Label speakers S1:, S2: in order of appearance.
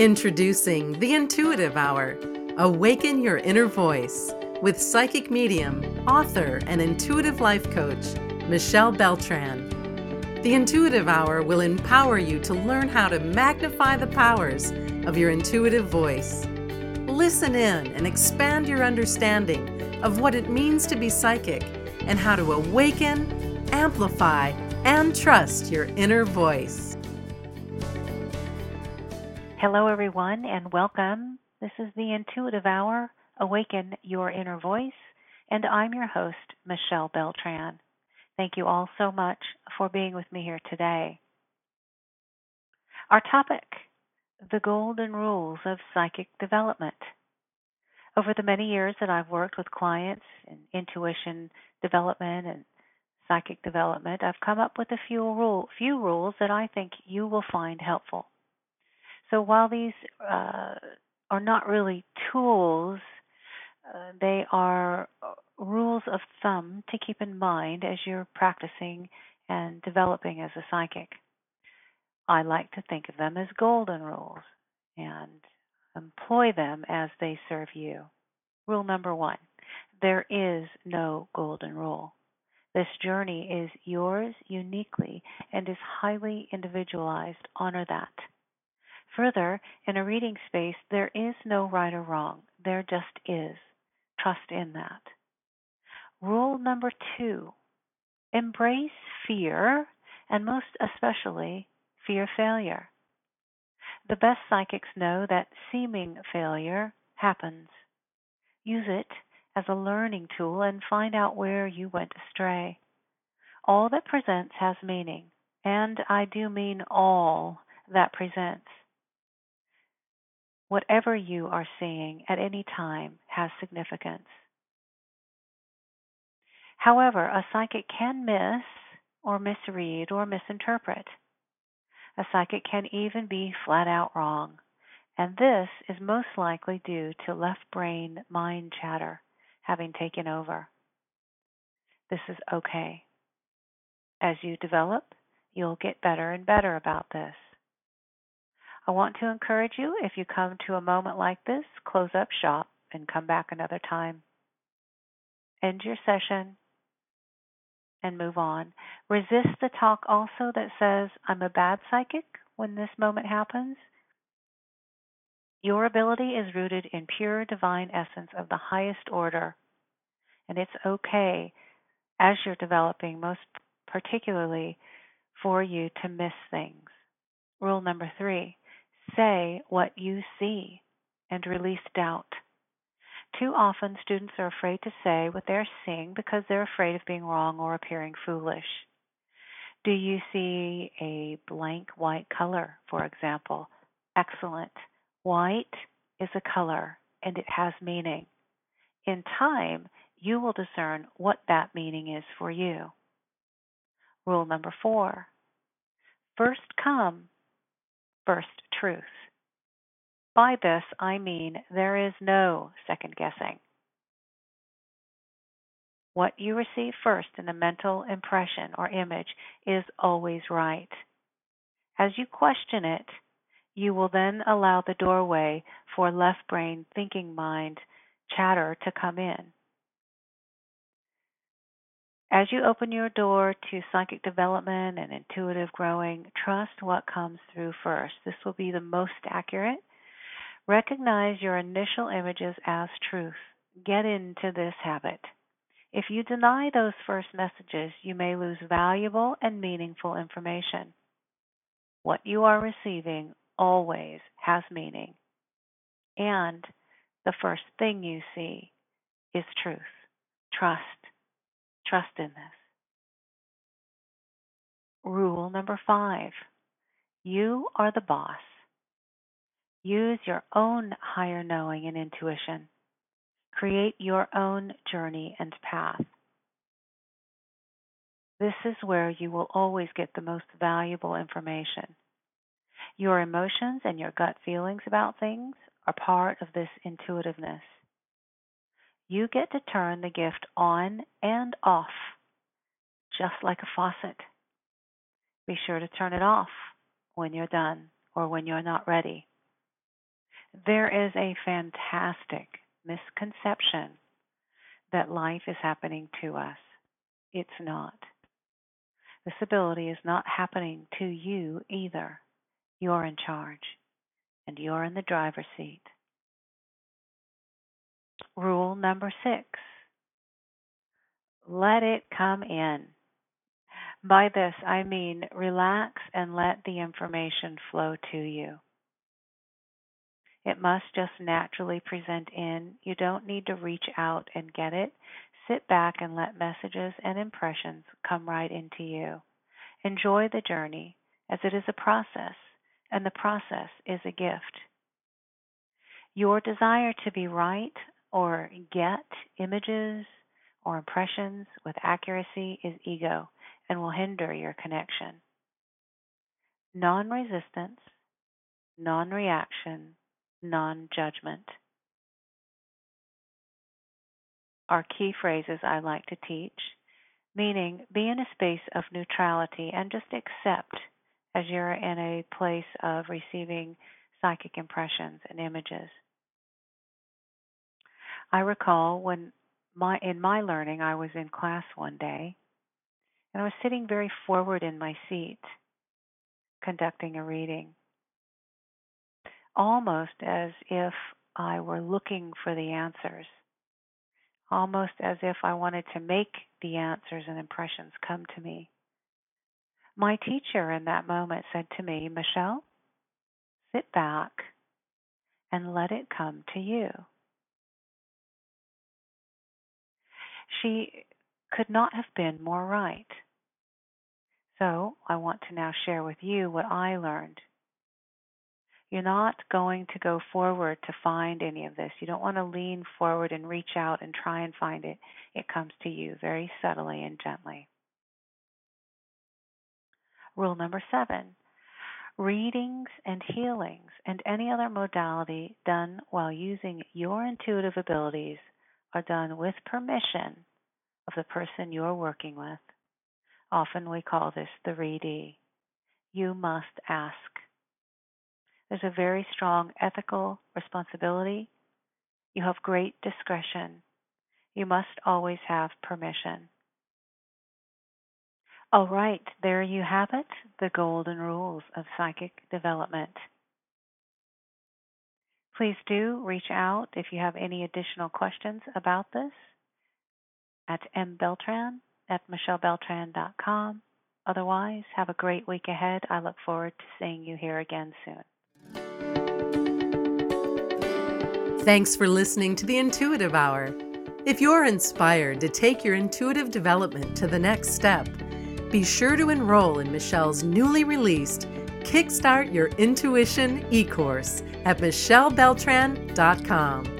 S1: Introducing the Intuitive Hour Awaken Your Inner Voice with psychic medium, author, and intuitive life coach, Michelle Beltran. The Intuitive Hour will empower you to learn how to magnify the powers of your intuitive voice. Listen in and expand your understanding of what it means to be psychic and how to awaken, amplify, and trust your inner voice.
S2: Hello, everyone, and welcome. This is the Intuitive Hour Awaken Your Inner Voice, and I'm your host, Michelle Beltran. Thank you all so much for being with me here today. Our topic the golden rules of psychic development. Over the many years that I've worked with clients in intuition development and psychic development, I've come up with a few, rule, few rules that I think you will find helpful. So while these uh, are not really tools, uh, they are uh, rules of thumb to keep in mind as you're practicing and developing as a psychic. I like to think of them as golden rules and employ them as they serve you. Rule number one there is no golden rule. This journey is yours uniquely and is highly individualized. Honor that. Further, in a reading space, there is no right or wrong. There just is. Trust in that. Rule number two embrace fear, and most especially, fear failure. The best psychics know that seeming failure happens. Use it as a learning tool and find out where you went astray. All that presents has meaning, and I do mean all that presents. Whatever you are seeing at any time has significance. However, a psychic can miss or misread or misinterpret. A psychic can even be flat out wrong, and this is most likely due to left brain mind chatter having taken over. This is okay. As you develop, you'll get better and better about this. I want to encourage you if you come to a moment like this, close up shop and come back another time. End your session and move on. Resist the talk also that says, I'm a bad psychic when this moment happens. Your ability is rooted in pure divine essence of the highest order, and it's okay as you're developing, most particularly for you to miss things. Rule number three Say what you see and release doubt. Too often, students are afraid to say what they're seeing because they're afraid of being wrong or appearing foolish. Do you see a blank white color, for example? Excellent. White is a color and it has meaning. In time, you will discern what that meaning is for you. Rule number four first come, first truth. By this, I mean there is no second guessing. What you receive first in the mental impression or image is always right. As you question it, you will then allow the doorway for left brain thinking mind chatter to come in. As you open your door to psychic development and intuitive growing, trust what comes through first. This will be the most accurate. Recognize your initial images as truth. Get into this habit. If you deny those first messages, you may lose valuable and meaningful information. What you are receiving always has meaning. And the first thing you see is truth. Trust Trust in this. Rule number five you are the boss. Use your own higher knowing and intuition. Create your own journey and path. This is where you will always get the most valuable information. Your emotions and your gut feelings about things are part of this intuitiveness. You get to turn the gift on and off, just like a faucet. Be sure to turn it off when you're done or when you're not ready. There is a fantastic misconception that life is happening to us. It's not. This ability is not happening to you either. You're in charge and you're in the driver's seat. Rule number six let it come in. By this, I mean relax and let the information flow to you. It must just naturally present in. You don't need to reach out and get it. Sit back and let messages and impressions come right into you. Enjoy the journey as it is a process, and the process is a gift. Your desire to be right or get images or impressions with accuracy is ego and will hinder your connection. Non resistance, non reaction, non judgment are key phrases I like to teach, meaning be in a space of neutrality and just accept as you're in a place of receiving psychic impressions and images. I recall when my in my learning I was in class one day and I was sitting very forward in my seat conducting a reading almost as if I were looking for the answers, almost as if I wanted to make the answers and impressions come to me. My teacher in that moment said to me, Michelle, sit back and let it come to you. She could not have been more right. So I want to now share with you what I learned you're not going to go forward to find any of this. You don't want to lean forward and reach out and try and find it. It comes to you very subtly and gently. Rule number seven readings and healings and any other modality done while using your intuitive abilities are done with permission of the person you're working with. Often we call this the readee. You must ask there's a very strong ethical responsibility. You have great discretion. You must always have permission. All right, there you have it the golden rules of psychic development. Please do reach out if you have any additional questions about this at mbeltran at michellebeltran.com. Otherwise, have a great week ahead. I look forward to seeing you here again soon.
S1: Thanks for listening to the Intuitive Hour. If you're inspired to take your intuitive development to the next step, be sure to enroll in Michelle's newly released Kickstart Your Intuition e course at michellebeltran.com.